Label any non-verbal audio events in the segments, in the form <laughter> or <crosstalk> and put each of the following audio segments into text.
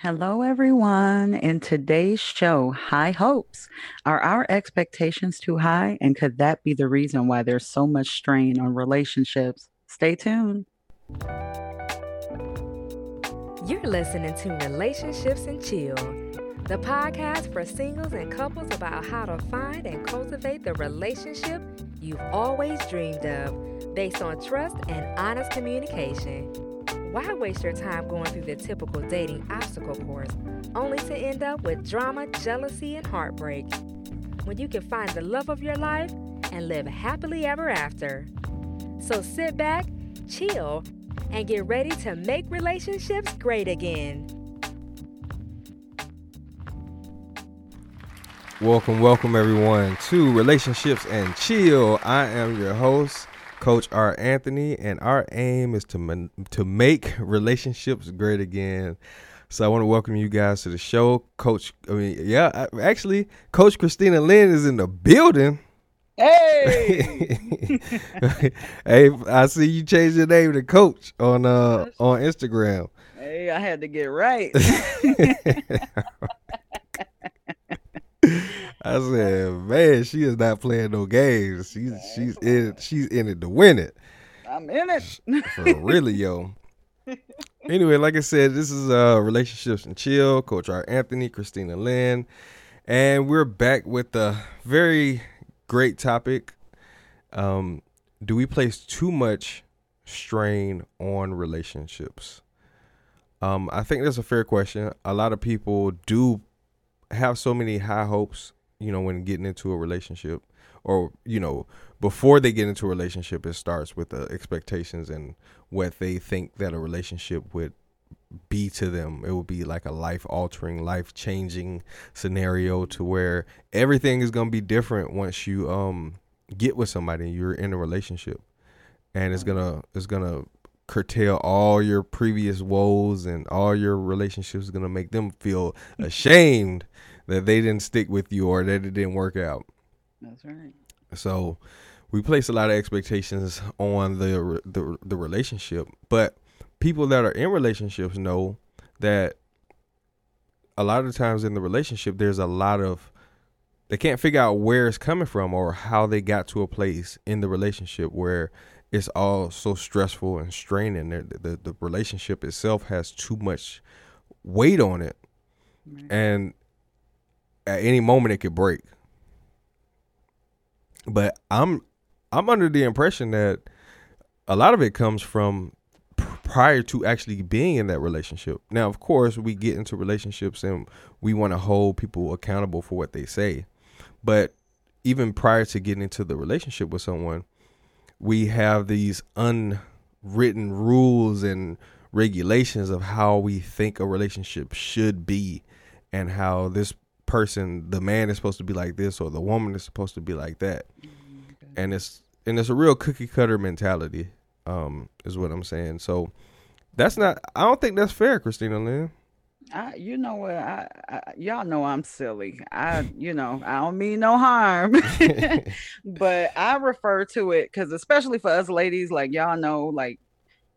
Hello, everyone. In today's show, High Hopes. Are our expectations too high? And could that be the reason why there's so much strain on relationships? Stay tuned. You're listening to Relationships and Chill, the podcast for singles and couples about how to find and cultivate the relationship you've always dreamed of based on trust and honest communication. Why waste your time going through the typical dating obstacle course only to end up with drama, jealousy, and heartbreak? When you can find the love of your life and live happily ever after. So sit back, chill, and get ready to make relationships great again. Welcome, welcome everyone to Relationships and Chill. I am your host, Coach R. Anthony, and our aim is to man- to make relationships great again. So I want to welcome you guys to the show, Coach. I mean, yeah, actually, Coach Christina Lynn is in the building. Hey, <laughs> hey, I see you changed your name to Coach on uh on Instagram. hey, I had to get right. <laughs> <laughs> I said, man, she is not playing no games. She's she's in she's in it to win it. I'm in it. <laughs> For really, yo. <laughs> Anyway, like I said, this is uh relationships and chill. Coach R. Anthony, Christina Lynn, and we're back with a very great topic. Um, do we place too much strain on relationships? Um, I think that's a fair question. A lot of people do have so many high hopes, you know, when getting into a relationship, or you know, before they get into a relationship, it starts with the expectations and what they think that a relationship would be to them. It would be like a life altering, life changing scenario to where everything is gonna be different once you um get with somebody and you're in a relationship, and it's gonna it's gonna curtail all your previous woes and all your relationships is gonna make them feel ashamed that they didn't stick with you or that it didn't work out. That's right. So we place a lot of expectations on the the the relationship, but people that are in relationships know that a lot of times in the relationship there's a lot of they can't figure out where it's coming from or how they got to a place in the relationship where it's all so stressful and straining. The, the, the relationship itself has too much weight on it, Right. and at any moment it could break. But I'm I'm under the impression that a lot of it comes from prior to actually being in that relationship. Now, of course, we get into relationships and we want to hold people accountable for what they say. But even prior to getting into the relationship with someone, we have these unwritten rules and regulations of how we think a relationship should be and how this person the man is supposed to be like this or the woman is supposed to be like that and it's and it's a real cookie cutter mentality um is what i'm saying so that's not i don't think that's fair christina lynn I, you know what? I, I, y'all know I'm silly. I, you know, I don't mean no harm, <laughs> but I refer to it because, especially for us ladies, like y'all know, like,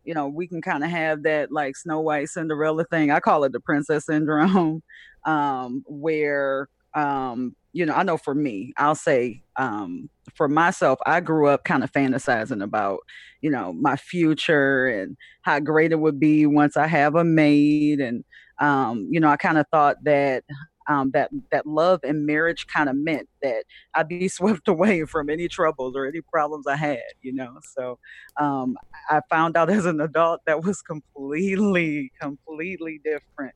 you know, we can kind of have that like Snow White Cinderella thing. I call it the princess syndrome, um, where, um, you know, I know for me, I'll say, um, for myself, I grew up kind of fantasizing about, you know, my future and how great it would be once I have a maid and um, you know, I kind of thought that um, that that love and marriage kind of meant that I'd be <laughs> swept away from any troubles or any problems I had, you know. So um, I found out as an adult that was completely, completely different.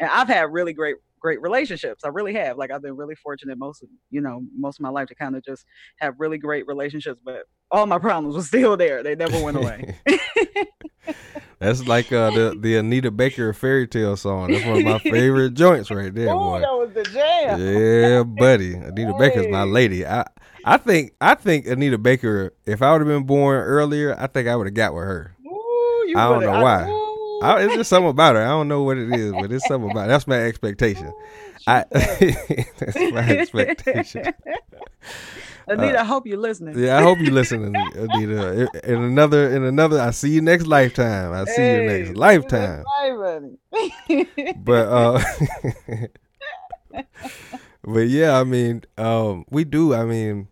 And I've had really great, great relationships. I really have. Like I've been really fortunate most of, you know, most of my life to kind of just have really great relationships. But all my <laughs> problems were still there. They never went away. <laughs> that's like uh the the anita baker fairy tale song that's one of my <laughs> favorite joints right there oh, that was the jam. yeah buddy anita baker's my lady i i think i think anita baker if i would have been born earlier i think i would have got with her Ooh, you I don't know why. I, it's just something about her. I don't know what it is, but it's something about that's my expectation. I <laughs> that's my expectation. <laughs> Anita, uh, I hope you're listening. Yeah, I hope you're listening, Anita. In another, in another, I see you next lifetime. I see hey, you next lifetime. <laughs> but uh, but yeah, I mean, um, we do. I mean,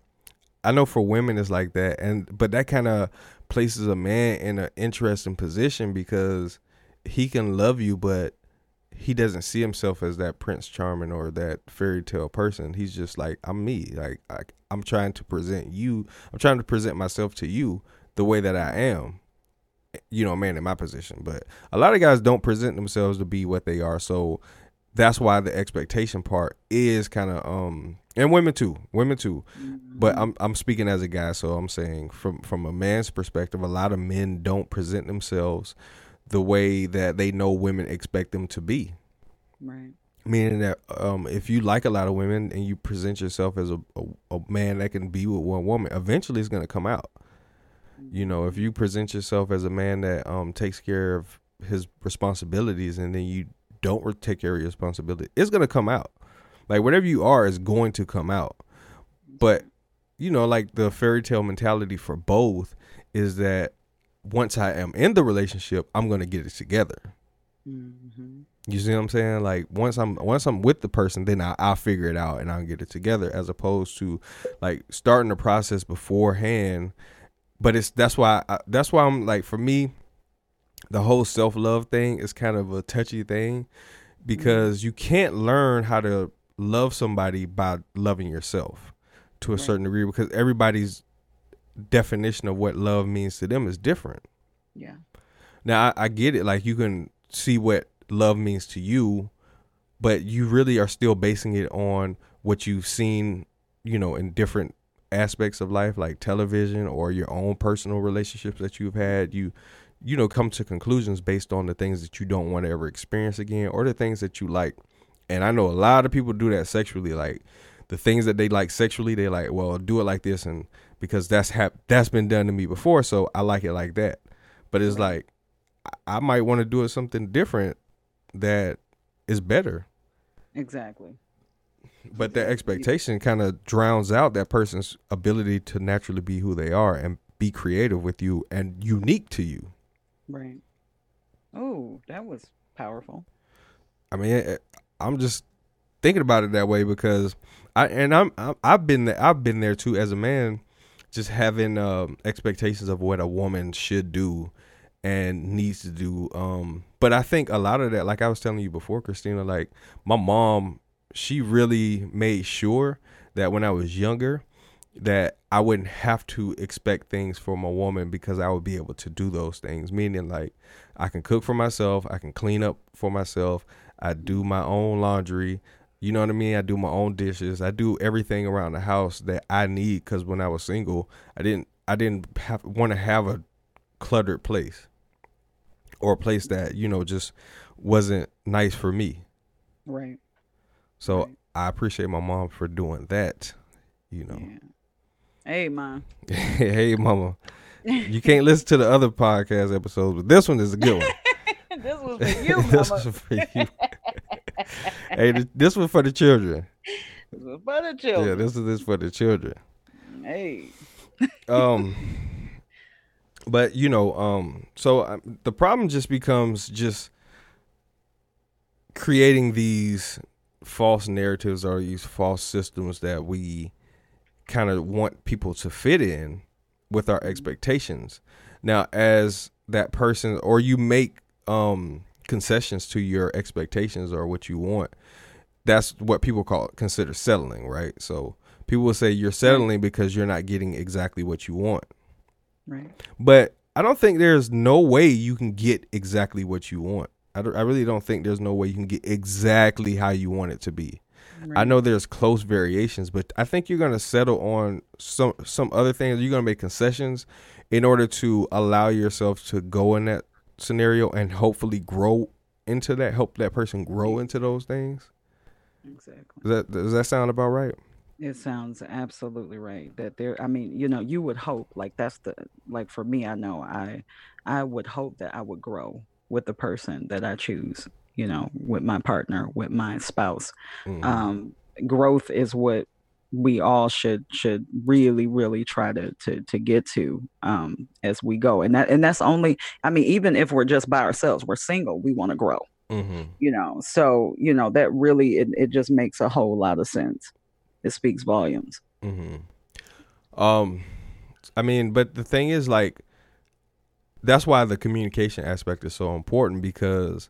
I know for women it's like that, and but that kind of places a man in an interesting position because he can love you, but he doesn't see himself as that Prince Charming or that fairy tale person. He's just like I'm me. Like I, I'm trying to present you. I'm trying to present myself to you the way that I am. You know, man in my position. But a lot of guys don't present themselves to be what they are. So that's why the expectation part is kind of um and women too women too mm-hmm. but i'm i'm speaking as a guy so i'm saying from from a man's perspective a lot of men don't present themselves the way that they know women expect them to be. Right. Meaning that um, if you like a lot of women and you present yourself as a, a, a man that can be with one woman, eventually it's going to come out. You know, if you present yourself as a man that um, takes care of his responsibilities and then you don't take care of your responsibility, it's going to come out. Like whatever you are is going to come out. But, you know, like the fairy tale mentality for both is that once I am in the relationship, I'm gonna get it together. Mm-hmm. You see what I'm saying? Like once I'm once I'm with the person, then I, I'll figure it out and I'll get it together. As opposed to like starting the process beforehand. But it's that's why I, that's why I'm like for me, the whole self love thing is kind of a touchy thing because mm-hmm. you can't learn how to love somebody by loving yourself to a right. certain degree because everybody's definition of what love means to them is different. Yeah. Now I, I get it. Like you can see what love means to you, but you really are still basing it on what you've seen, you know, in different aspects of life, like television or your own personal relationships that you've had. You, you know, come to conclusions based on the things that you don't want to ever experience again or the things that you like. And I know a lot of people do that sexually. Like the things that they like sexually, they like, well, do it like this and because that's hap- that's been done to me before, so I like it like that. But it's right. like I, might want to do it something different that is better. Exactly. But that expectation kind of drowns out that person's ability to naturally be who they are and be creative with you and unique to you. Right. Oh, that was powerful. I mean, eh, eh, I'm just thinking about it that way because I and I'm, i have been there, I've been there too as a man just having um, expectations of what a woman should do and needs to do. Um, but I think a lot of that, like I was telling you before, Christina, like my mom, she really made sure that when I was younger, that I wouldn't have to expect things from a woman because I would be able to do those things. Meaning, like, I can cook for myself, I can clean up for myself, I do my own laundry, you know what I mean? I do my own dishes. I do everything around the house that I need because when I was single, I didn't I didn't have want to have a cluttered place or a place that you know just wasn't nice for me. Right. So right. I appreciate my mom for doing that. You know. Yeah. Hey, mom. <laughs> hey, mama. You can't listen to the other podcast episodes, but this one is a good one. <laughs> <laughs> this was for <laughs> you, mama. this was for you <laughs> hey, this was for the children. This was for the children. Yeah, this is this for the children. Hey. um. But you know, um, so um, the problem just becomes just creating these false narratives or these false systems that we kind of want people to fit in with our expectations. Now, as that person, or you make um concessions to your expectations or what you want, that's what people call consider settling, right? So people will say you're settling because you're not getting exactly what you want. Right. But I don't think there's no way you can get exactly what you want. I, I really don't think there's no way you can get exactly how you want it to be. Right. I know there's close variations, but I think you're going to settle on some some other things. You're going to make concessions in order to allow yourself to go in that scenario and hopefully grow into that, help that person grow into those things. Exactly. Does that does that sound about right? It sounds absolutely right. That there, I mean, you know, you would hope like that's the like for me. I know I, I would hope that I would grow with the person that I choose. You know, with my partner, with my spouse. Mm-hmm. Um, growth is what we all should should really really try to to to get to um as we go. And that and that's only i mean even if we're just by ourselves we're single we want to grow. Mm-hmm. you know so you know that really it, it just makes a whole lot of sense. It speaks volumes. Mm-hmm. Um, I mean, but the thing is, like, that's why the communication aspect is so important because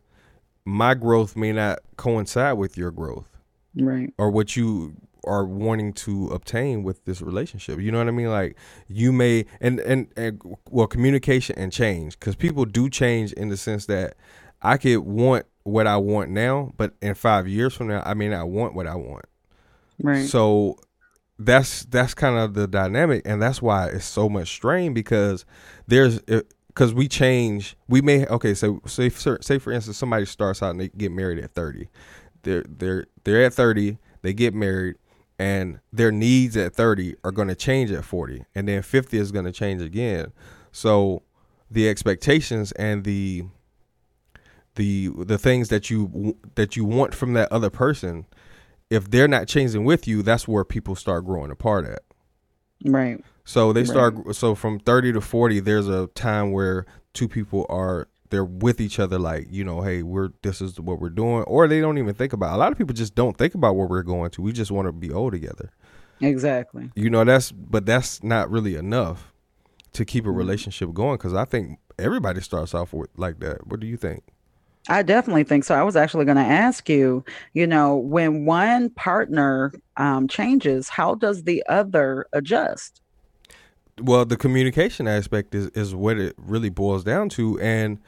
my growth may not coincide with your growth right. or what you are wanting to obtain with this relationship. You know what I mean? Like, you may and and, and well, communication and change because people do change in the sense that I could want what I want now, but in five years from now, I may not want what I want. right So that's that's kind of the dynamic, and that's why it's so much strain because there's eh, because we change. We may okay. So say say for instance, somebody starts out and they get married at thirty. They're they're they're at thirty. They get married, and their needs at thirty are going to change at forty, and then fifty is going to change again. So the expectations and the the the things that you that you want from that other person if they're not changing with you, that's where people start growing apart at. right So they start so from 30 to 40 there's a time where two people are they're with each other like, you know, hey, we're this is what we're doing or they don't even think about. A lot of people just don't think about where we're going to. We just want to be old together. exactly You know, that's but that's not really enough to keep a Mhm. relationship going cuz I think everybody starts off with like that. What do you think? I definitely think so. I was actually going to ask you, you know, when one partner um, changes, how does the other adjust? Well the communication aspect is is what it really boils down to and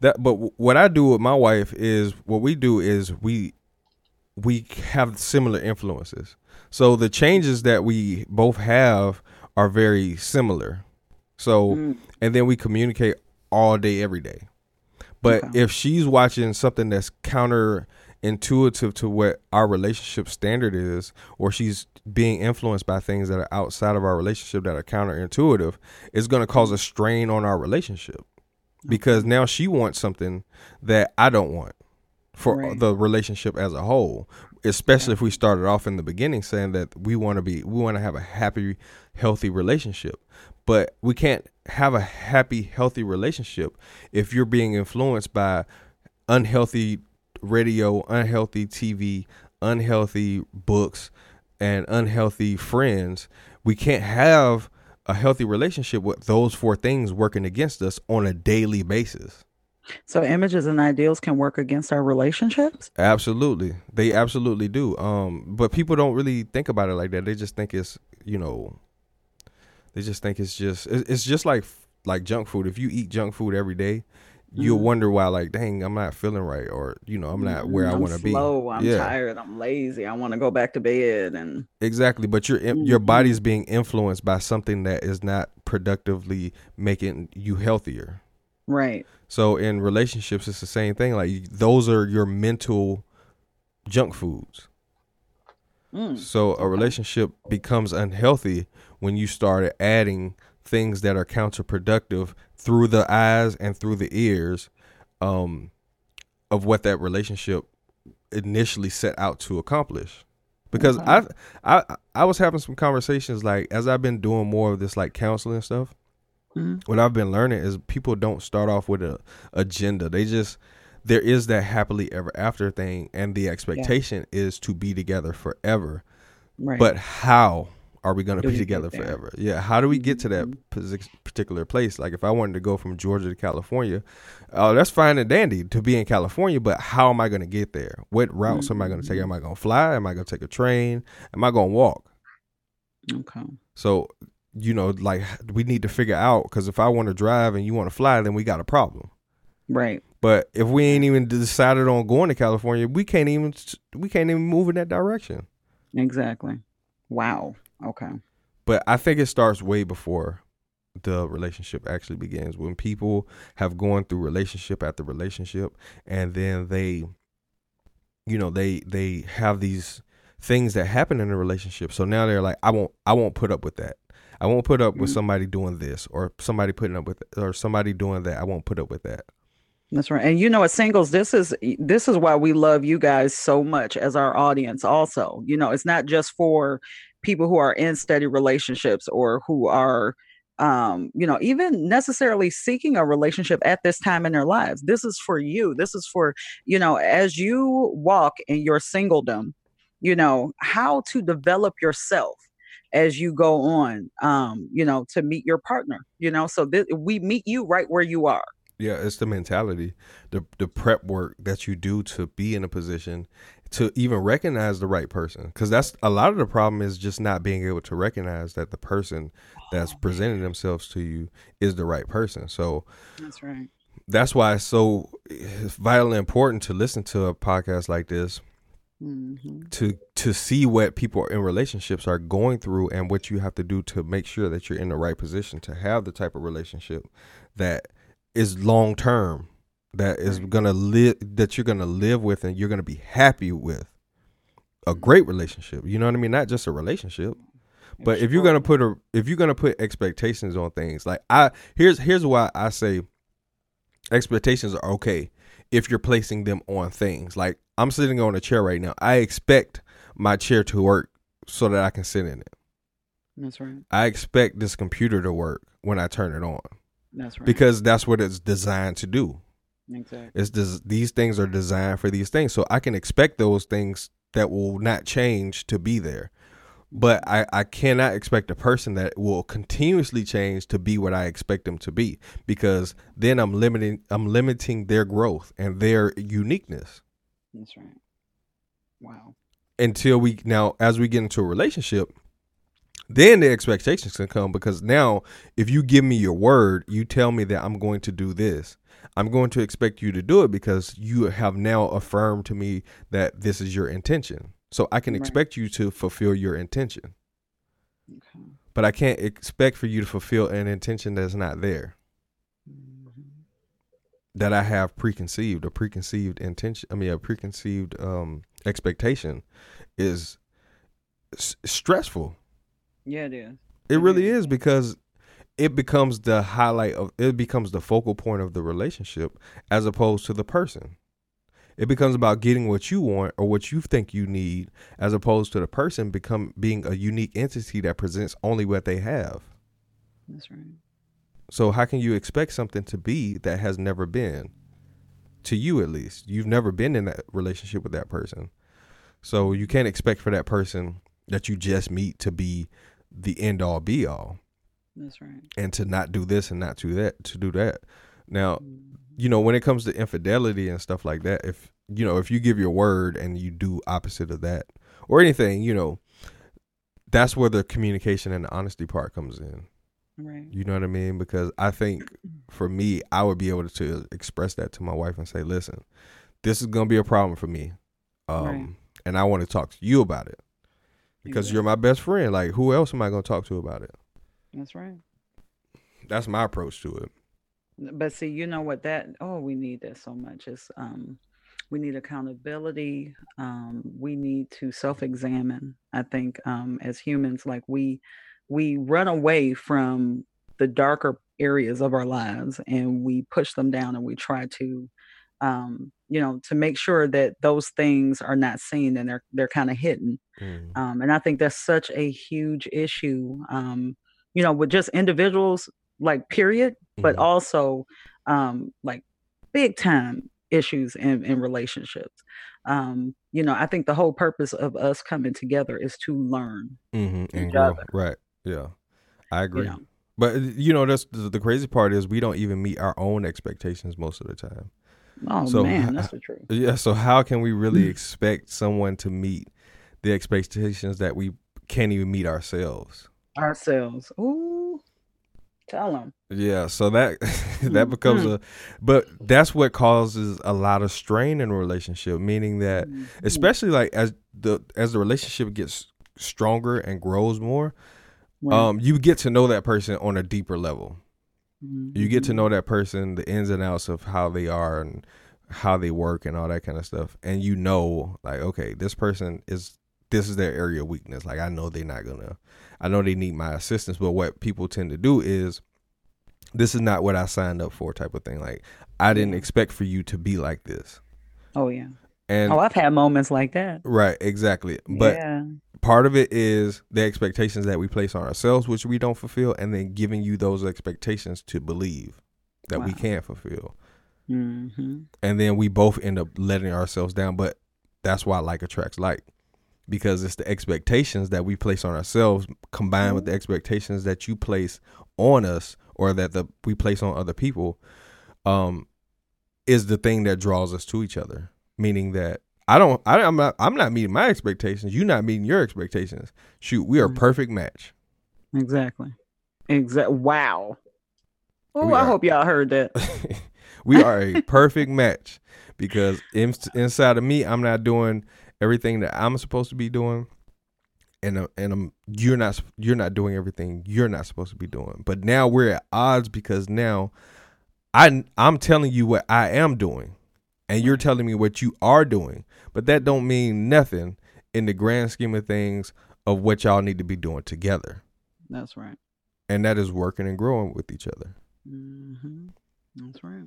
that but what i do with my wife is what we do is we we have similar influences. So the changes that we both have are very similar. So Mm, and then we communicate all day every day. But Okay. if she's watching something that's counterintuitive to what our relationship standard is or she's being influenced by things that are outside of our relationship that are counterintuitive it's going to cause a strain on our relationship. Because now she wants something that I don't want for Right. the relationship as a whole especially if we started off in the beginning saying that we want to be we want to have a happy healthy relationship. But we can't have a happy healthy relationship if you're being influenced by unhealthy radio unhealthy tv unhealthy books and unhealthy friends we can't have a healthy relationship with those four things working against us on a daily basis So images and ideals can work against our relationships? Absolutely. They absolutely do. Um, but people don't really think about it like that. They just think it's, you know, they just think it's just it's just like like junk food. If you eat junk food every day, you'll Mhm. wonder why like, dang, I'm not feeling right or, you know, I'm not where I Mm, I'm want to be. slow, I'm Yeah. tired, I'm lazy, I want to go back to bed and Exactly, but your your Mhm. body's being influenced by something that is not productively making you healthier. right. So in relationships, it's the same thing. Like those are your mental junk foods. Mm, So a relationship becomes unhealthy when you start adding things that are counterproductive through the eyes and through the ears um, of what that relationship initially set out to accomplish. Because Okay. I I I was having some conversations like as I've been doing more of this like counseling stuff. Mhm. What I've been learning is people don't start off with a agenda. They just there is that happily ever after thing, and the expectation is to be together forever. Right. But how are we going to be together forever? Yeah. How do we get to that Mhm. posi- particular place? Like, if I wanted to go from Georgia to California, oh, that's fine and dandy to be in California. But how am I going to get there? What routes am I going to take? Am I going to fly? Am I going to take a train? Am I going to walk? okay. So, you know, like we need to figure out because if I want to drive and you want to fly, then we got a problem. Right. But if we ain't even decided on going to California, we can't even we can't even move in that direction. Exactly. Wow. Okay. But I think it starts way before the relationship actually begins. When people have gone through relationship after relationship and then they you know, they they have these things that happen in a relationship. So now they're like I won't I won't put up with that. I won't put up with Mhm. somebody doing this or somebody putting up with or somebody doing that. I won't put up with that. That's right. And you know, as singles, this is this is why we love you guys so much as our audience also. You know, it's not just for people who are in steady relationships or who are um, you know, even necessarily seeking a relationship at this time in their lives. This is for you. This is for, you know, as you walk in your singledom, you know, how to develop yourself as you go on, um, you know, to meet your partner, you know, so th- we meet you right where you are. Yeah, it's the mentality, the the prep work that you do to be in a position to even recognize the right person. Because that's a lot of the problem is just not being able to recognize that the person that's presenting themselves to you is the right person. So that's right. that's why it's so vitally important to listen to a podcast like this mm-hmm. to to see what people in relationships are going through and what you have to do to make sure that you're in the right position to have the type of relationship that is long term that is gonna live that you're gonna live with and you're gonna be happy with a great relationship. You know what i mean? Not just a relationship but if you're gonna put a if you're gonna put expectations on things like i here's here's why i say expectations are okay if you're placing them on things. Like i'm sitting on a chair right now. I expect my chair to work so that i can sit in it. That's right. I expect this computer to work when i turn it on that's right. because that's what it's designed to do Exactly. It's des- these things are designed for these things, so I can expect those things that will not change to be there. But I, I cannot expect a person that will continuously change to be what I expect them to be because then I'm limiting I'm limiting their growth and their uniqueness. That's right. Wow. Until we now as we get into a relationship, then the expectations can come because now if you give me your word, you tell me that I'm going to do this I'm going to expect you to do it because you have now affirmed to me that this is your intention. So I can right. expect you to fulfill your intention. Okay. But I can't expect for you to fulfill an intention that's not there. Mm-hmm. That I have preconceived, a preconceived intention. I mean, a preconceived um, expectation is s- stressful. Yeah, it is. It, it really is, is because it becomes the highlight of it becomes the focal point of the relationship as opposed to the person. It becomes about getting what you want or what you think you need as opposed to the person become being a unique entity that presents only what they have. That's right. So how can you expect something to be that has never been? To you at least. You've never been in that relationship with that person. So you can't expect for that person that you just meet to be the end all be all. That's right. And to not do this and not do that, to do that. Now, mm-hmm. you know, when it comes to infidelity and stuff like that, if you know, if you give your word and you do opposite of that or anything, you know, that's where the communication and the honesty part comes in. Right. You know what I mean? Because I think <clears throat> for me, I would be able to express that to my wife and say, "Listen, this is going to be a problem for me." Um, right. and I want to talk to you about it because exactly. you're my best friend. Like, who else am I going to talk to about it? That's right. That's my approach to it. But see, you know what that oh, we need that so much is um we need accountability. Um, we need to self-examine. I think um, as humans, like we we run away from the darker areas of our lives and we push them down and we try to um, you know to make sure that those things are not seen and they're they're kind of hidden mm. um, and i think that's such a huge issue um, you know, with just individuals, like period, mm-hmm. but also um, like big time issues in, in relationships. Um, you know, I think the whole purpose of us coming together is to learn mm-hmm. and grow. Other. Right. Yeah. I agree. You know? But you know, that's the, the, crazy part is we don't even meet our own expectations most of the time. Oh so, man, that's the truth. Yeah. So how can we really expect someone to meet the expectations that we can't even meet ourselves? Ourselves. Ooh, tell them. Yeah, so that <laughs> that becomes mm-hmm. a, but that's what causes a lot of strain in a relationship. Meaning that, mm-hmm. especially like as the as the relationship gets stronger and grows more, right. um, you get to know that person on a deeper level. Mm-hmm. You get to mm-hmm. know that person, the ins and outs of how they are and how they work and all that kind of stuff, and you know, like, okay, this person is this is their area of weakness. Like, I know they're not gonna I know they need my assistance, but what people tend to do is this is not what I signed up for type of thing. Like I didn't expect for you to be like this. Oh yeah. And oh, I've had moments like that. Right, exactly. But yeah. part of it is the expectations that we place on ourselves, which we don't fulfill, and then giving you those expectations to believe that we Wow. can fulfill. Mm-hmm. And then we both end up letting ourselves down. But that's why like attracts like. Because it's the expectations that we place on ourselves combined with the expectations that you place on us or that the we place on other people, um, is the thing that draws us to each other. Meaning that I don't I, I'm not I'm not meeting my expectations. You're not meeting your expectations. Shoot, we are a Mhm. perfect match. Exactly. Exact. Wow. Oh, I hope y'all heard that. <laughs> we are a perfect match because in, inside of me, I'm not doing everything that I'm supposed to be doing, and uh, and I'm you're not you're not doing everything you're not supposed to be doing. But now we're at odds because now I I'm telling you what I am doing, and you're telling me what you are doing. But that don't mean nothing in the grand scheme of things of what y'all need to be doing together, That's right. and that is working and growing with each other. Mm-hmm. That's right.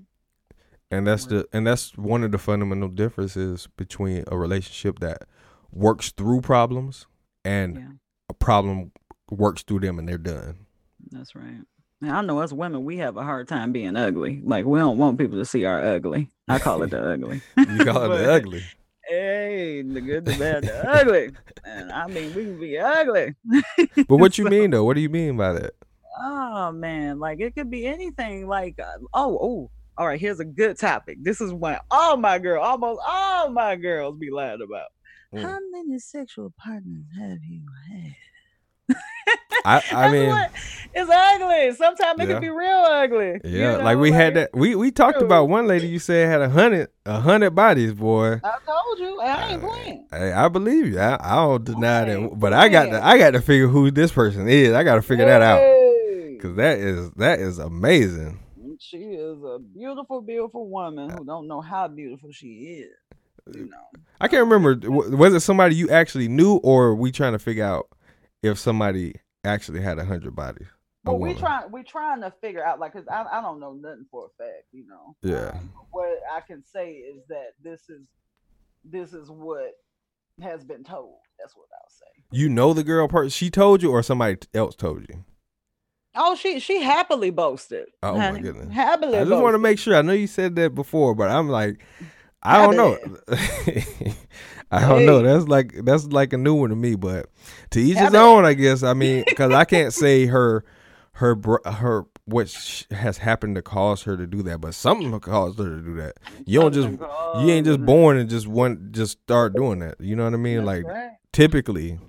And that's the and that's one of the fundamental differences between a relationship that works through problems and Yeah, a problem works through them and they're done. that's right. Now, I know us women, we have a hard time being ugly. Like we don't want people to see our ugly. I call it the <laughs> ugly. You call it But, the ugly. Hey, the good, the bad, the ugly. And I mean, we can be ugly. But what <laughs> you mean though? What do you mean by that? Oh man, like it could be anything. Like uh, oh oh, all right. Here's a good topic. This is one all my girl, almost all my girls be lying about. Mm. How many sexual partners have you had? I <laughs> I mean what- it's ugly. Sometimes it Yeah. can be real ugly. you yeah, know, like we had that we we talked True. about one lady you said had a hundred a hundred bodies, boy. I told you, I ain't playing. Hey, I believe you. I, I don't deny ain't that, but I got to. I got to figure who this person is. I got to figure that out because that is that is amazing. She is a beautiful, beautiful woman who don't know how beautiful she is. You know. I can't remember. Was it somebody you actually knew, or we trying to figure out if somebody actually had a hundred bodies? But we trying we trying to figure out like 'cause I I don't know nothing for a fact, you know. Yeah. Um, what I can say is that this is this is what has been told. That's what I'll say. You know the girl person. She told you, or somebody else told you. Oh, she she happily boasted. Oh, my goodness. Happily. I just want to make sure. I know you said that before, but I'm like, I don't know. <laughs> I don't know. That's like that's like a new one to me. But to each his own, I guess. I mean, because I can't say <laughs> her, her, her what sh- has happened to cause her to do that, but something caused her to do that. You don't just you ain't just born and just want just start doing that. You know what I mean? That's like right. typically,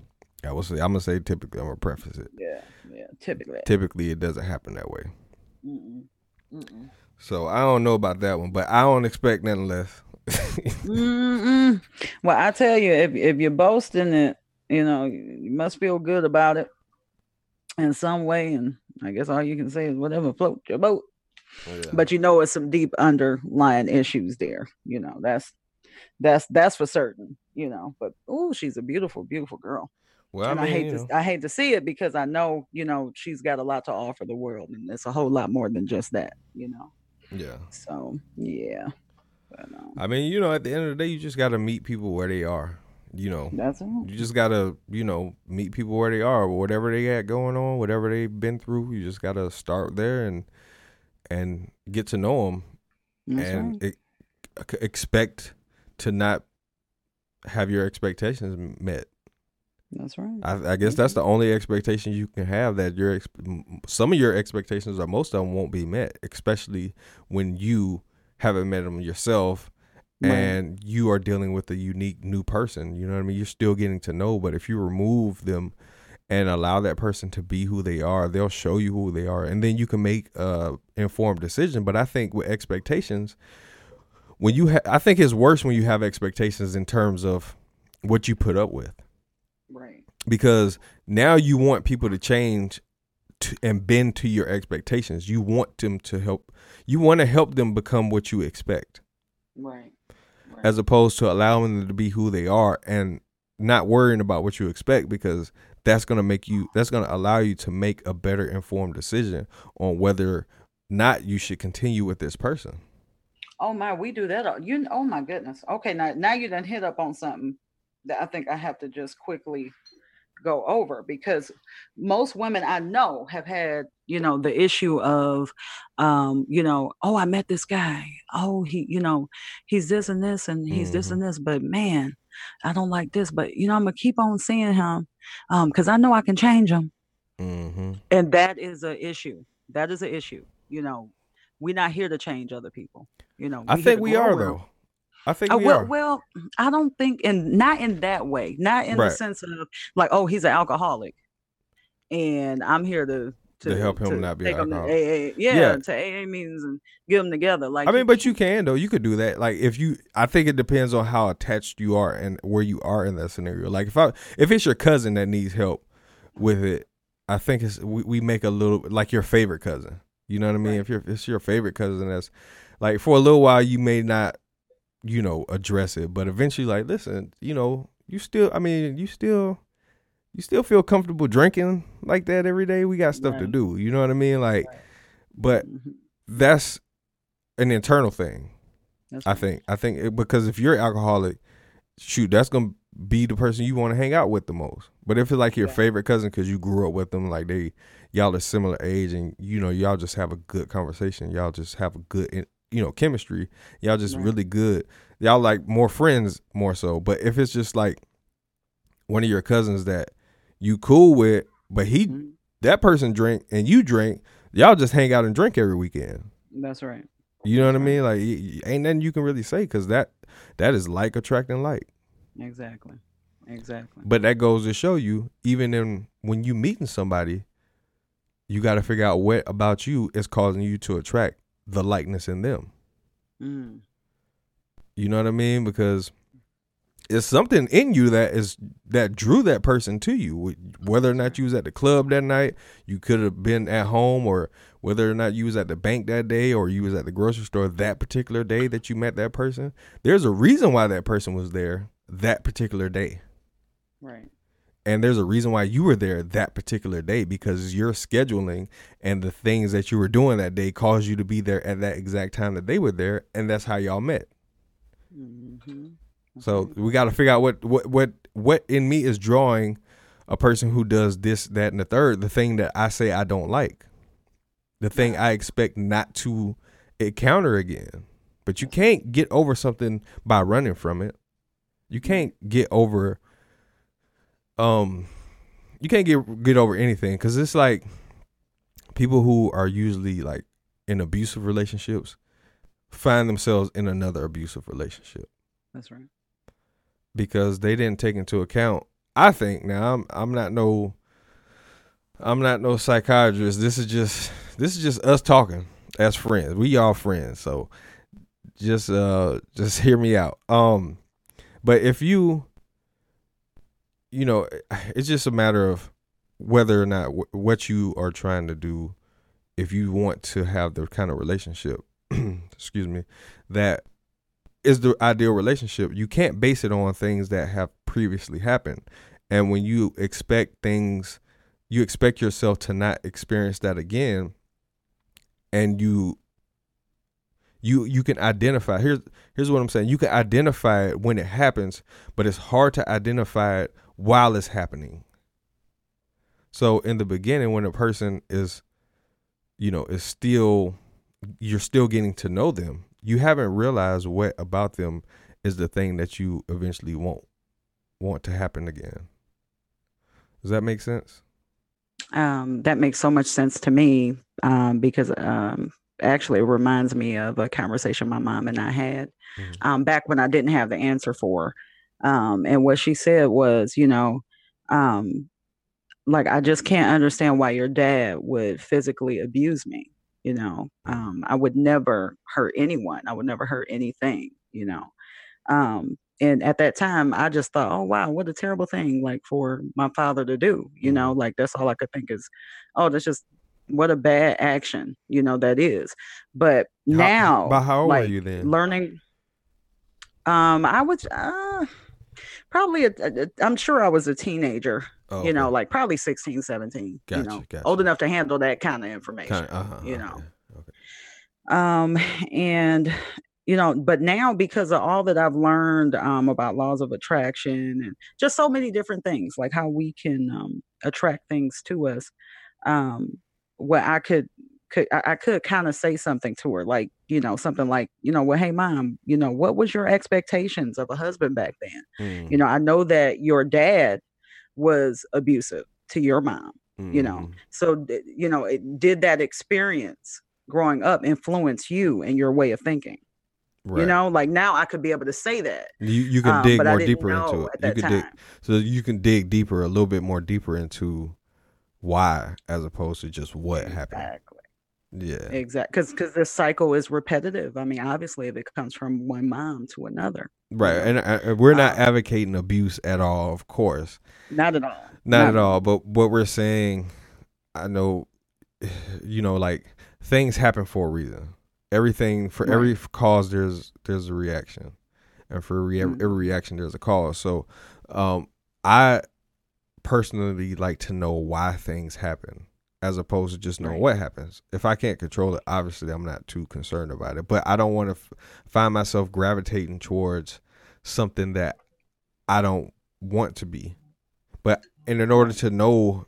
I will say I'm gonna say typically. I'm gonna preface it. Yeah, yeah. Typically. Typically, it doesn't happen that way. Mm-mm. Mm-mm. So I don't know about that one, but I don't expect nothing less. <laughs> Well, I tell you, if if you're boasting it, you know, you must feel good about it in some way. And I guess all you can say is whatever floats your boat. Oh, but you know, it's some deep underlying issues there. You know, that's that's that's for certain. You know, but oh, she's a beautiful, beautiful girl. Well, and I I hate to know, I hate to see it because I know you know she's got a lot to offer the world, and it's a whole lot more than just that. You know, yeah. so yeah. But, um, I mean, you know, at the end of the day, you just got to meet people where they are. You know, that's it. you just got to, you know, meet people where they are, whatever they got going on, whatever they've been through. You just got to start there and and get to know them That's and right. e- expect to not have your expectations met. That's right. I, I guess that's the only expectation you can have that your ex- some of your expectations or most of them won't be met, especially when you haven't met them yourself Right. and you are dealing with a unique new person. You know what I mean? You're still getting to know, but if you remove them and allow that person to be who they are, they'll show you who they are, and then you can make a informed decision. But I think with expectations, when you, ha- I think it's worse when you have expectations in terms of what you put up with Right. because now you want people to change to, and bend to your expectations. You want them to help. You want to help them become what you expect, Right. right. as opposed to allowing them to be who they are and not worrying about what you expect because that's going to make you. That's going to allow you to make a better informed decision on whether not you should continue with this person. Oh my, we do that. all- You oh my goodness. Okay, now now you done hit up on something that I think I have to just quickly go over because most women I know have had, you know, the issue of, um, you know, oh, I met this guy. Oh, he, you know, he's this and this and he's this Mhm. and this, but man, I don't like this. But you know, I'm gonna keep on seeing him um, because I know I can change him. Mm-hmm. And that is an issue. That is an issue. You know, we're not here to change other people. You know, I think we are though. I think Uh, we well, are. well, I don't think, and not in that way, not in Right. the sense of like, oh, he's an alcoholic, and I'm here to To help him not be an take him to alcoholic. AA, yeah, Yeah. to AA meetings and get them together. Like, I mean, but you can though. You could do that. Like if you, I think it depends on how attached you are and where you are in that scenario. Like if I, if it's your cousin that needs help with it, I think it's we, we make a little like your favorite cousin. You know what I mean? Right. If you're, if it's your favorite cousin, that's like for a little while you may not, you know, address it, but eventually, like, listen, you know, you still, I mean, you still. You still feel comfortable drinking like that every day? We got stuff to do. You know what I mean? Like, Right. but Mhm. that's an internal thing. That's I right. think. I think it, because if you're alcoholic, shoot, that's gonna be the person you want to hang out with the most. But if it's like your Yeah. favorite cousin because you grew up with them, like they, y'all are similar age, and you know y'all just have a good conversation. Y'all just have a good, you know, chemistry. Y'all just Right. really good. Y'all like more friends more so. But if it's just like one of your cousins that you cool with, but he Mhm. that person drink and you drink, y'all just hang out and drink every weekend. That's right. You know what I mean? Like, ain't nothing you can really say because that that is like attracting like. Exactly. Exactly. But that goes to show you, even in when you meeting somebody, you got to figure out what about you is causing you to attract the likeness in them. Mm. You know what I mean? Because it's something in you that is that drew that person to you. Whether or not you was at the club that night, you could have been at home, or whether or not you was at the bank that day, or you was at the grocery store that particular day that you met that person. There's a reason why that person was there that particular day. Right. And there's a reason why you were there that particular day because your scheduling and the things that you were doing that day caused you to be there at that exact time that they were there, and that's how y'all met. hmm So we got to figure out what what what what in me is drawing a person who does this, that, and the third. The thing that I say I don't like, the thing I expect not to encounter again. But you can't get over something by running from it. You can't get over. Um, you can't get get over anything because it's like people who are usually like in abusive relationships find themselves in another abusive relationship That's right. because they didn't take into account. I think now I'm I'm not no I'm not no psychiatrist. This is just this is just us talking as friends. We all friends, so just uh just <laughs> hear me out. Um, but if you you know, <sighs> it's just a matter of whether or not w- what you are trying to do. If you want to have the kind of relationship, <clears throat> excuse me, that is the ideal relationship. You can't base it on things that have previously happened. And when you expect things, you expect yourself to not experience that again. And you you you can identify here's here's what I'm saying. You can identify it when it happens, but it's hard to identify it while it's happening. So in the beginning when a person is you know, is still you're still getting to know them. You haven't realized what about them is the thing that you eventually won't want to happen again. Does that make sense? Um, that makes so much sense to me um, because um, actually it reminds me of a conversation my mom and I had Mhm. um, back when I didn't have the answer for. her. Um, and what she said was, you know, um, like I just can't understand why your dad would physically abuse me. You know, um, I would never hurt anyone. I would never hurt anything. You know, um, and at that time, I just thought, oh wow, what a terrible thing like for my father to do. You know, like that's all I could think is, oh, that's just what a bad action. You know, that is. But How- now, About how old like, were you then? learning um i was uh probably a, a, i'm sure i was a teenager Oh, you know okay. like probably 16 17 Gotcha, you know gotcha. old enough to handle that kind of information Kinda- uh-huh, you know okay. um and you know, but now because of all that I've learned um, about laws of attraction and just so many different things, like how we can um, attract things to us, um, where I could could I, I could kind of say something to her, like you know, something like you know, well, hey, mom, you know, what was your expectations of a husband back then? Mm. You know, I know that your dad was abusive to your mom. You know, Mhm. so you know, it, did that experience growing up influence you and your way of thinking? right. You know, like now I could be able to say that. you you can um, dig I more deeper into it. You can time. dig so you can dig deeper, a little bit more deeper into why, as opposed to just what happened. Exactly. Yeah, Exactly. Because because this cycle is repetitive. I mean, obviously, if it comes from one mom to another, right. And, uh, we're not um, advocating abuse at all, of course. not at all. not at all but what we're saying i know <sighs> you know like things happen for a reason everything for Right. every cause there's there's a reaction and for rea- Mhm. every reaction there's a cause so um i personally like to know why things happen as opposed to just knowing Right. what happens. If i can't control it obviously i'm not too concerned about it. But i don't want to f- find myself gravitating towards something that i don't want to be. But and in order to know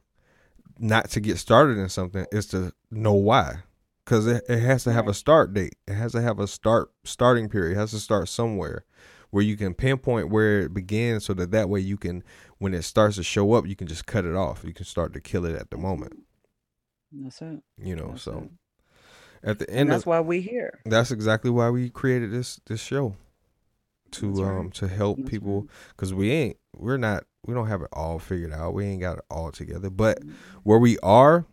not to get started in something is to know why. Because it, it has to have a start date. It has to have a start starting period. It has to start somewhere where you can pinpoint where it begins so that that way you can when it starts to show up you can just cut it off. You can start to kill it at the moment That's it. you know That's so it. at the And end that's of why we here. that's exactly why we created this this show to right. um to help That's people right. because we ain't we're not we don't have it all figured out we ain't got it all together but Mhm. where we are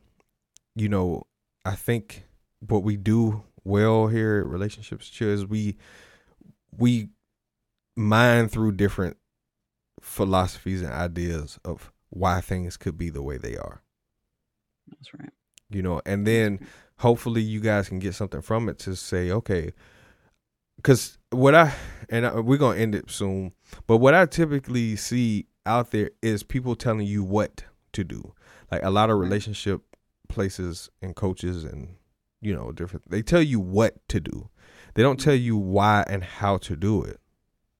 you know i think what we do well here at relationships Chill is we we mine through different philosophies and ideas of why things could be the way they are That's right. You know and then hopefully you guys can get something from it to say okay because what i and I, we're gonna end it soon but what i typically see out there is people telling you what to do. Like a lot of mm-hmm. relationship places and coaches and you know different they tell you what to do. They don't tell you why and how to do it.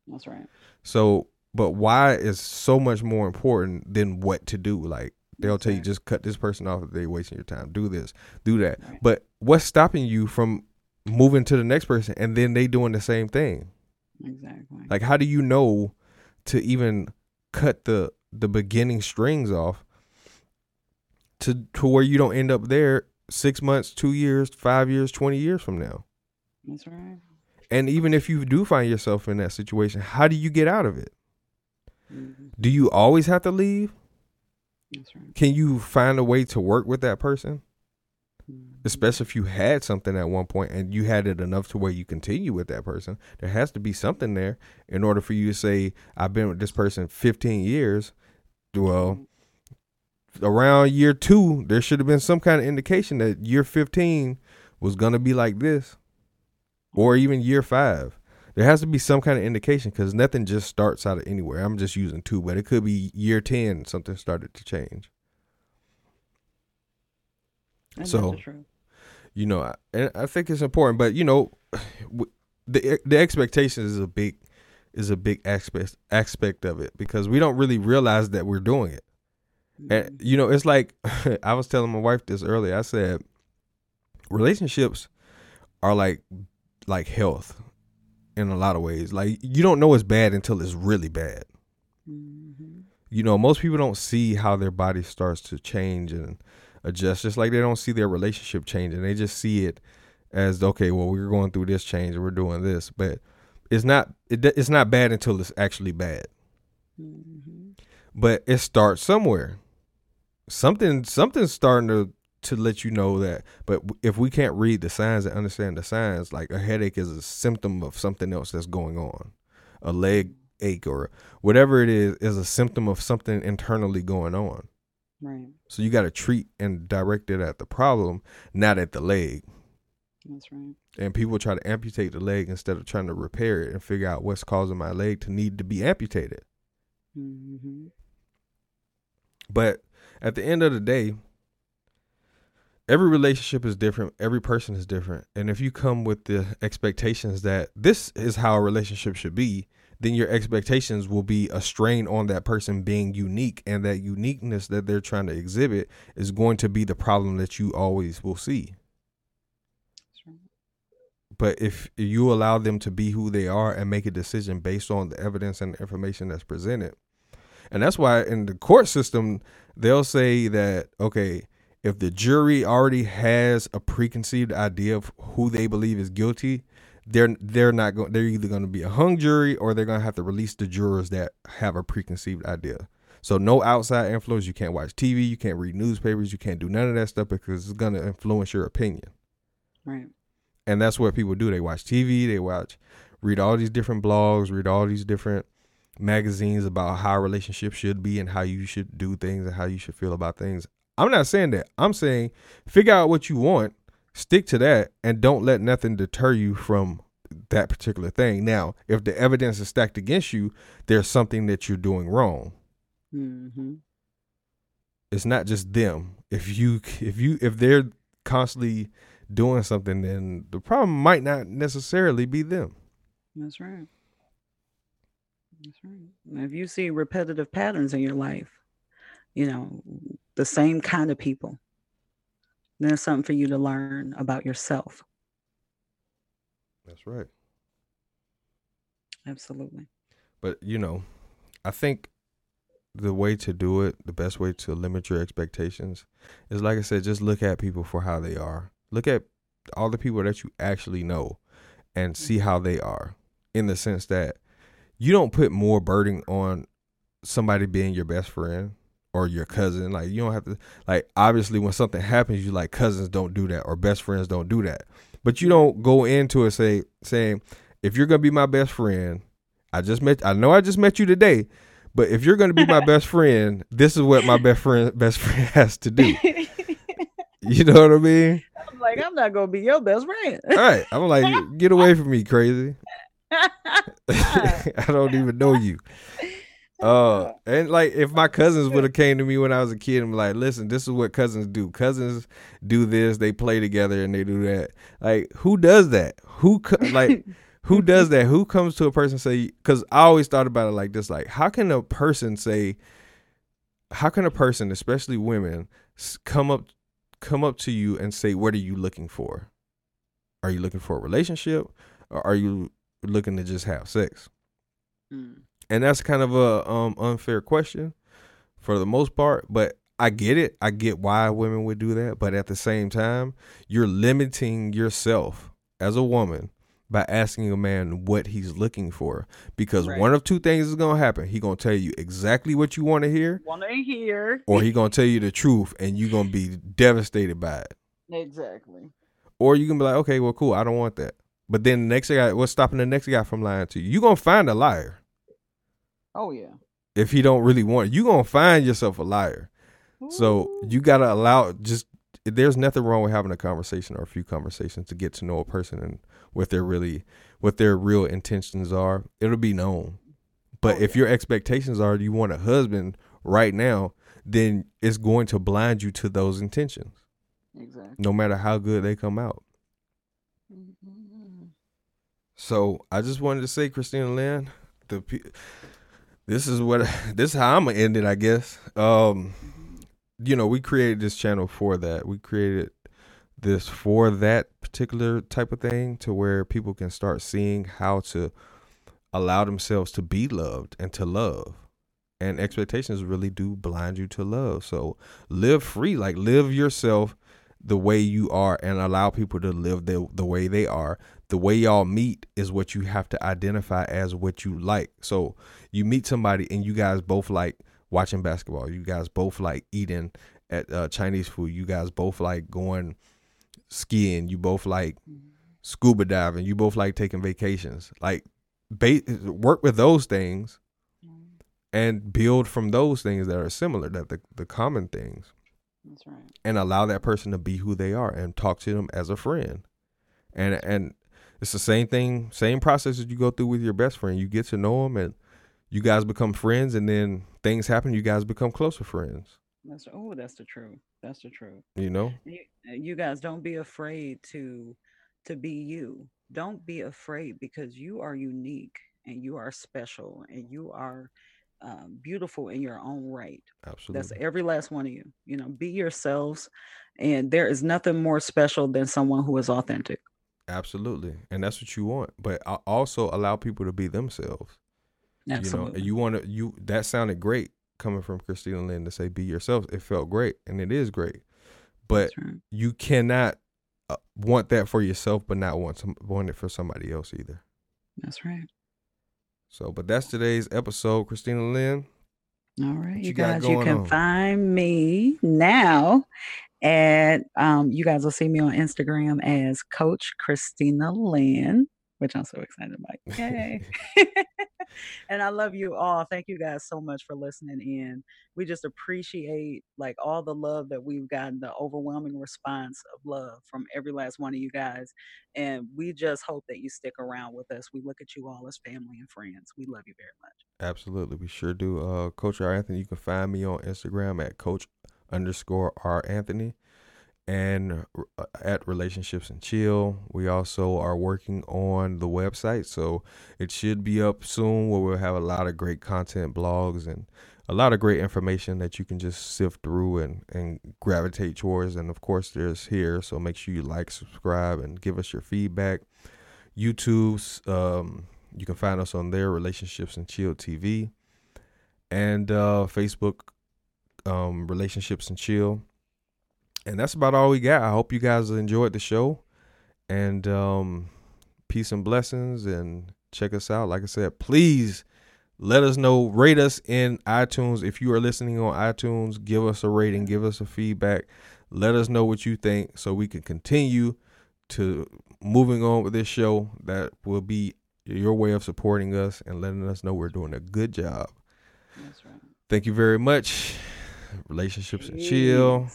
That's right. so but why is so much more important than what to do? Like they'll tell you just cut this person off if they're wasting your time. Do this do that. But what's stopping you from moving to the next person and then they doing the same thing? Exactly. like how do you know to even cut the the beginning strings off to to where you don't end up there six months two years five years 20 years from now? That's right. and even if you do find yourself in that situation how do you get out of it? Mhm. do you always have to leave That's right. can you find a way to work with that person Mhm. especially if you had something at one point and you had it enough to where you continue with that person there has to be something there in order for you to say i've been with this person 15 years well around year two there should have been some kind of indication that year 15 was going to be like this or even year five there has to be some kind of indication because nothing just starts out of anywhere i'm just using two but it could be year 10 something started to change And so- you know, I, and I think it's important. But you know, <sighs> the the expectations is a big is a big aspect aspect of it because we don't really realize that we're doing it. And Mhm. you know, it's like <laughs> I was telling my wife this earlier. I said relationships are like like health in a lot of ways. Like you don't know it's bad until it's really bad. Mhm. You know, most people don't see how their body starts to change and adjust, just like they don't see their relationship changing. They just see it as okay, well, we're going through this change we're doing this, but it's not it, it's not bad until it's actually bad. Mhm. But it starts somewhere. Something something's starting to to let you know that. But if we can't read the signs and understand the signs, like a headache is a symptom of something else that's going on. A leg ache or whatever it is is a symptom of something internally going on. Right. So you got to treat and direct it at the problem, not at the leg. That's right. And people try to amputate the leg instead of trying to repair it and figure out what's causing my leg to need to be amputated. Mm-hmm. But at the end of the day, every relationship is different every person is different. And if you come with the expectations that this is how a relationship should be then your expectations will be a strain on that person being unique and that uniqueness that they're trying to exhibit is going to be the problem that you always will see. But if you allow them to be who they are and make a decision based on the evidence and the information that's presented and that's why in the court system they'll say that okay if the jury already has a preconceived idea of who they believe is guilty, they're they're not going. They're either going to be a hung jury or they're going to have to release the jurors that have a preconceived idea. So no outside influence. You can't watch TV. You can't read newspapers. You can't do none of that stuff because it's going to influence your opinion. Right. And that's what people do. They watch TV. They watch, read all these different blogs, read all these different magazines about how relationships should be and how you should do things and how you should feel about things. I'm not saying that. I'm saying figure out what you want, stick to that, and don't let nothing deter you from that particular thing. Now, if the evidence is stacked against you, there's something that you're doing wrong. Mm-hmm. It's not just them. If you if you if they're constantly doing something, then the problem might not necessarily be them. That's right. That's right. If you see repetitive patterns in your life, you know, the same kind of people, there's something for you to learn about yourself. That's right. Absolutely. But, you know, I think the way to do it, the best way to limit your expectations is like I said, just look at people for how they are. Look at all the people that you actually know and see how they are in the sense that you don't put more burden on somebody being your best friend or your cousin. Like you don't have to like obviously when something happens, you like cousins don't do that or best friends don't do that. But you don't go into it say saying if you're gonna be my best friend, I just met I know I just met you today, but if you're gonna be my best <laughs> friend, this is what my best friend best friend <laughs> has to do. <laughs> you know what I mean? I'm like, I'm not gonna be your best friend. All right. I'm like, get away from me, crazy. I don't even know you. Uh, and like if my cousins would have came to me when I was a kid and like, listen, this is what cousins do. Cousins do this, they play together and they do that. Like, who does that? Who <laughs> like who does that? Who comes to a person say? Because I always thought about it like this: like, how can a person say? How can a person, especially women, come up come up to you and say, "What are you looking for? Are you looking for a relationship, or are you looking to just have sex?" Mm and that's kind of a um, unfair question for the most part. But I get it. I get why women would do that. But at the same time, you're limiting yourself as a woman by asking a man what he's looking for because right. one of two things is gonna happen. He gonna tell you exactly what you want to hear, want to hear, or he gonna tell you the truth, and you're gonna be devastated by it. Exactly. Or you can be like, okay, well, cool, I don't want that. But then the next guy, what's stopping the next guy from lying to you? you're gonna find a liar. Oh yeah. If he don't really want, you gonna find yourself a liar. Ooh. So you gotta allow just. There's nothing wrong with having a conversation or a few conversations to get to know a person and what their really, what their real intentions are. It'll be known. But oh, if yeah. your expectations are you want a husband right now, then it's going to blind you to those intentions. Exactly. No matter how good they come out. Mm-hmm. So I just wanted to say, Christina Lynn, the this is what <laughs> this is how I'm gonna end it, I guess. Um, you know, we created this channel for that. We created this for that particular type of thing to where people can start seeing how to allow themselves to be loved and to love. And expectations really do blind you to love. So live free, like live yourself the way you are and allow people to live the, the way they are. The way y'all meet is what you have to identify as what you like. So you meet somebody and you guys both like watching basketball. You guys both like eating at uh, Chinese food. You guys both like going skiing. You both like scuba diving. You both like taking vacations. Like ba- work with those things and build from those things that are similar, that the, the common things. That's right. And allow that person to be who they are and talk to them as a friend. And and it's the same thing, same process that you go through with your best friend. You get to know them and you guys become friends and then things happen, you guys become closer friends. That's oh, that's the truth. That's the truth. You know, you, you guys don't be afraid to to be you. Don't be afraid because you are unique and you are special and you are um, beautiful in your own right. Absolutely. That's every last one of you. You know, be yourselves. And there is nothing more special than someone who is authentic. Absolutely. And that's what you want. But I also allow people to be themselves. Absolutely. You know, you want to, you, that sounded great coming from Christina Lynn to say be yourself. It felt great and it is great. But right. you cannot uh, want that for yourself, but not want, some, want it for somebody else either. That's right. So, but that's today's episode, Christina Lynn. All right, you, you guys, you can on? find me now and um, you guys will see me on Instagram as Coach Christina Lynn, which I'm so excited about. <laughs> Yay. <laughs> and I love you all. Thank you guys so much for listening in. We just appreciate like all the love that we've gotten, the overwhelming response of love from every last one of you guys. And we just hope that you stick around with us. We look at you all as family and friends. We love you very much. Absolutely. We sure do. Uh, Coach R. Anthony, you can find me on Instagram at Coach underscore R Anthony and uh, at relationships and chill. We also are working on the website so it should be up soon where we'll have a lot of great content blogs and a lot of great information that you can just sift through and, and gravitate towards. And of course there's here so make sure you like subscribe and give us your feedback. Youtube's um, you can find us on there relationships and chill tv and uh, facebook um, relationships and chill. And that's about all we got. I hope you guys enjoyed the show. And um, peace and blessings. And check us out. Like I said, please let us know. Rate us in iTunes. If you are listening on iTunes, give us a rating, give us a feedback. Let us know what you think so we can continue to moving on with this show. That will be your way of supporting us and letting us know we're doing a good job. That's right. Thank you very much. Relationships and Chill,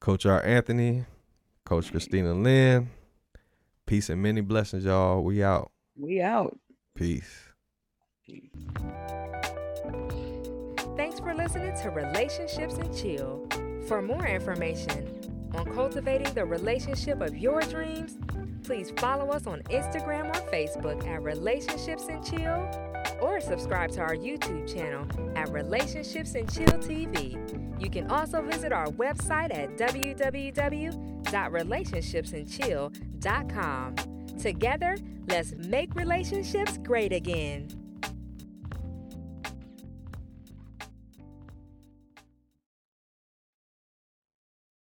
Coach R. Anthony, Coach Christina Lynn. Peace and many blessings, y'all. We out. We out. Peace. Thanks for listening to Relationships and Chill. For more information on cultivating the relationship of your dreams, please follow us on Instagram or Facebook at Relationships and Chill or subscribe to our YouTube channel at Relationships and Chill TV. You can also visit our website at www.relationshipsandchill.com. Together, let's make relationships great again.